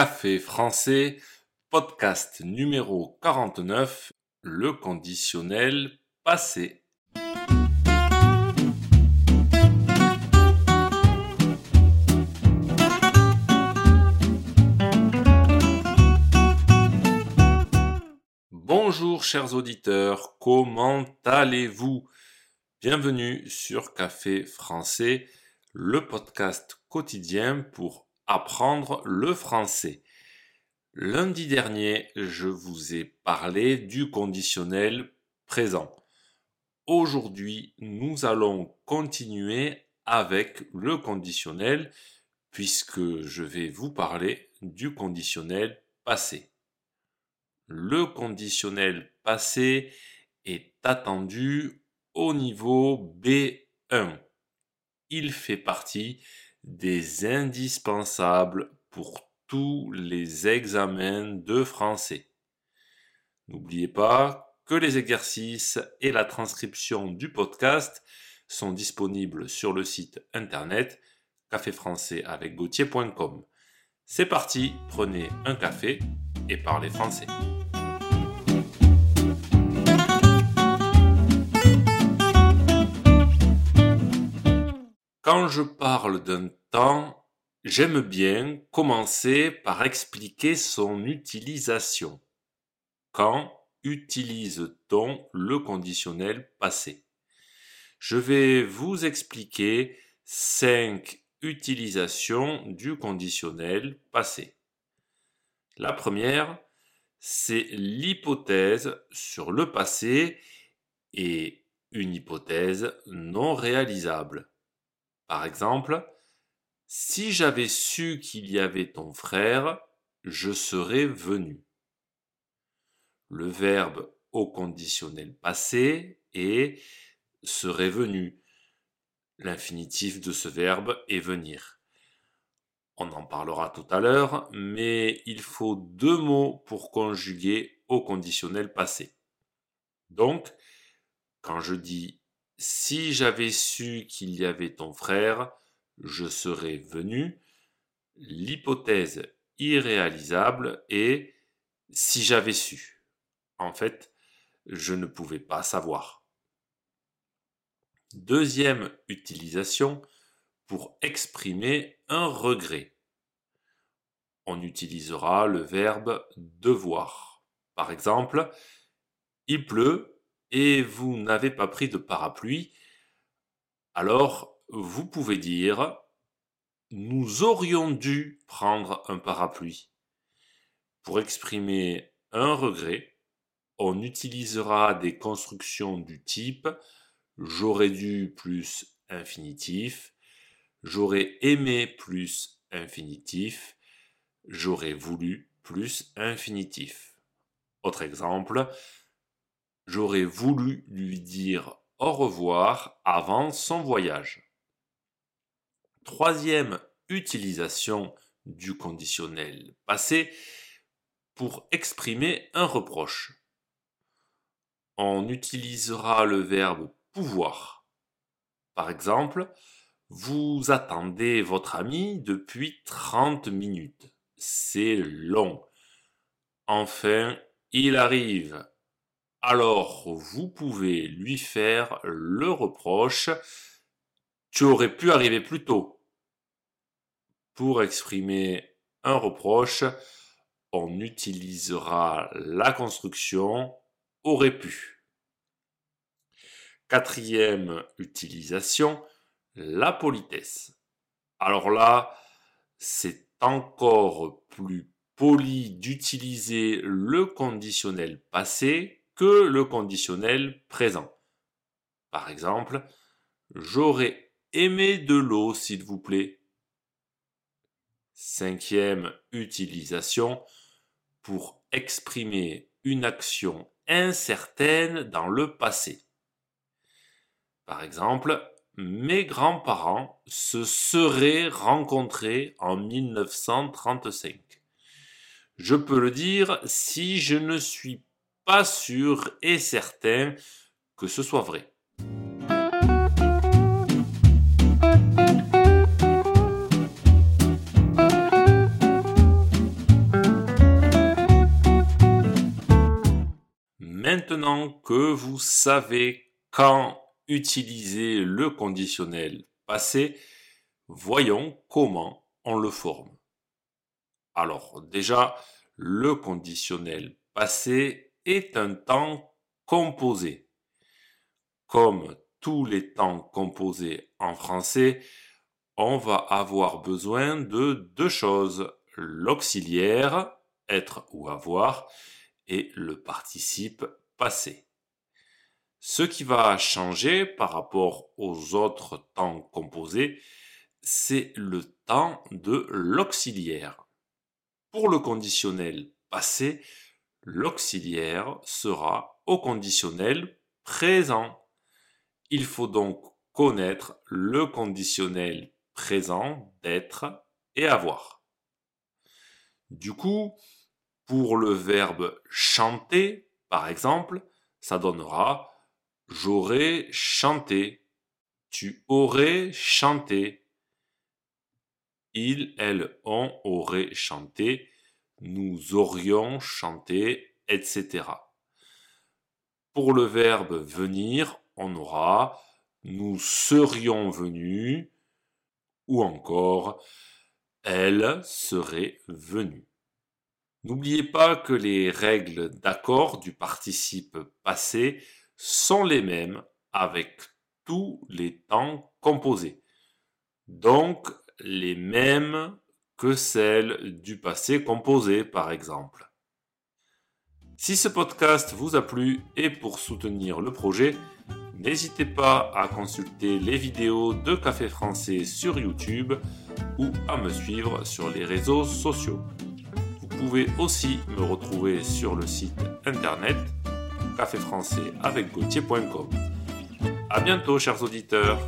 Café français, podcast numéro 49, le conditionnel passé. Bonjour chers auditeurs, comment allez-vous? Bienvenue sur Café français, le podcast quotidien pour apprendre le français. Lundi dernier, je vous ai parlé du conditionnel présent. Aujourd'hui, nous allons continuer avec le conditionnel puisque je vais vous parler du conditionnel passé. Le conditionnel passé est attendu au niveau B1. Il fait partie des indispensables pour tous les examens de français. N'oubliez pas que les exercices et la transcription du podcast sont disponibles sur le site internet caféfrançais avec C'est parti, prenez un café et parlez français. Quand je parle d'un temps, j'aime bien commencer par expliquer son utilisation. Quand utilise-t-on le conditionnel passé? Je vais vous expliquer cinq utilisations du conditionnel passé. La première, c'est l'hypothèse sur le passé et une hypothèse non réalisable. Par exemple, si j'avais su qu'il y avait ton frère, je serais venu. Le verbe au conditionnel passé est serait venu. L'infinitif de ce verbe est venir. On en parlera tout à l'heure, mais il faut deux mots pour conjuguer au conditionnel passé. Donc, quand je dis si j'avais su qu'il y avait ton frère, je serais venu. L'hypothèse irréalisable est si j'avais su. En fait, je ne pouvais pas savoir. Deuxième utilisation pour exprimer un regret. On utilisera le verbe devoir. Par exemple, il pleut, et vous n'avez pas pris de parapluie, alors vous pouvez dire nous aurions dû prendre un parapluie. Pour exprimer un regret, on utilisera des constructions du type j'aurais dû plus infinitif, j'aurais aimé plus infinitif, j'aurais voulu plus infinitif. Autre exemple, J'aurais voulu lui dire au revoir avant son voyage. Troisième utilisation du conditionnel passé pour exprimer un reproche. On utilisera le verbe pouvoir. Par exemple, vous attendez votre ami depuis 30 minutes. C'est long. Enfin, il arrive alors vous pouvez lui faire le reproche Tu aurais pu arriver plus tôt. Pour exprimer un reproche, on utilisera la construction aurait pu. Quatrième utilisation, la politesse. Alors là, c'est encore plus poli d'utiliser le conditionnel passé que le conditionnel présent. Par exemple, j'aurais aimé de l'eau, s'il vous plaît. Cinquième utilisation pour exprimer une action incertaine dans le passé. Par exemple, mes grands-parents se seraient rencontrés en 1935. Je peux le dire si je ne suis pas sûr et certain que ce soit vrai. Maintenant que vous savez quand utiliser le conditionnel passé, voyons comment on le forme. Alors déjà, le conditionnel passé un temps composé. Comme tous les temps composés en français, on va avoir besoin de deux choses, l'auxiliaire, être ou avoir, et le participe passé. Ce qui va changer par rapport aux autres temps composés, c'est le temps de l'auxiliaire. Pour le conditionnel passé, l'auxiliaire sera au conditionnel présent. Il faut donc connaître le conditionnel présent d'être et avoir. Du coup, pour le verbe chanter, par exemple, ça donnera j'aurais chanté, tu aurais chanté, il, elle, on aurait chanté, nous aurions chanté, etc. Pour le verbe venir, on aura nous serions venus ou encore elle serait venue. N'oubliez pas que les règles d'accord du participe passé sont les mêmes avec tous les temps composés. Donc les mêmes que celles du passé composé par exemple. Si ce podcast vous a plu et pour soutenir le projet, n'hésitez pas à consulter les vidéos de Café Français sur YouTube ou à me suivre sur les réseaux sociaux. Vous pouvez aussi me retrouver sur le site internet caféfrançais avec A bientôt chers auditeurs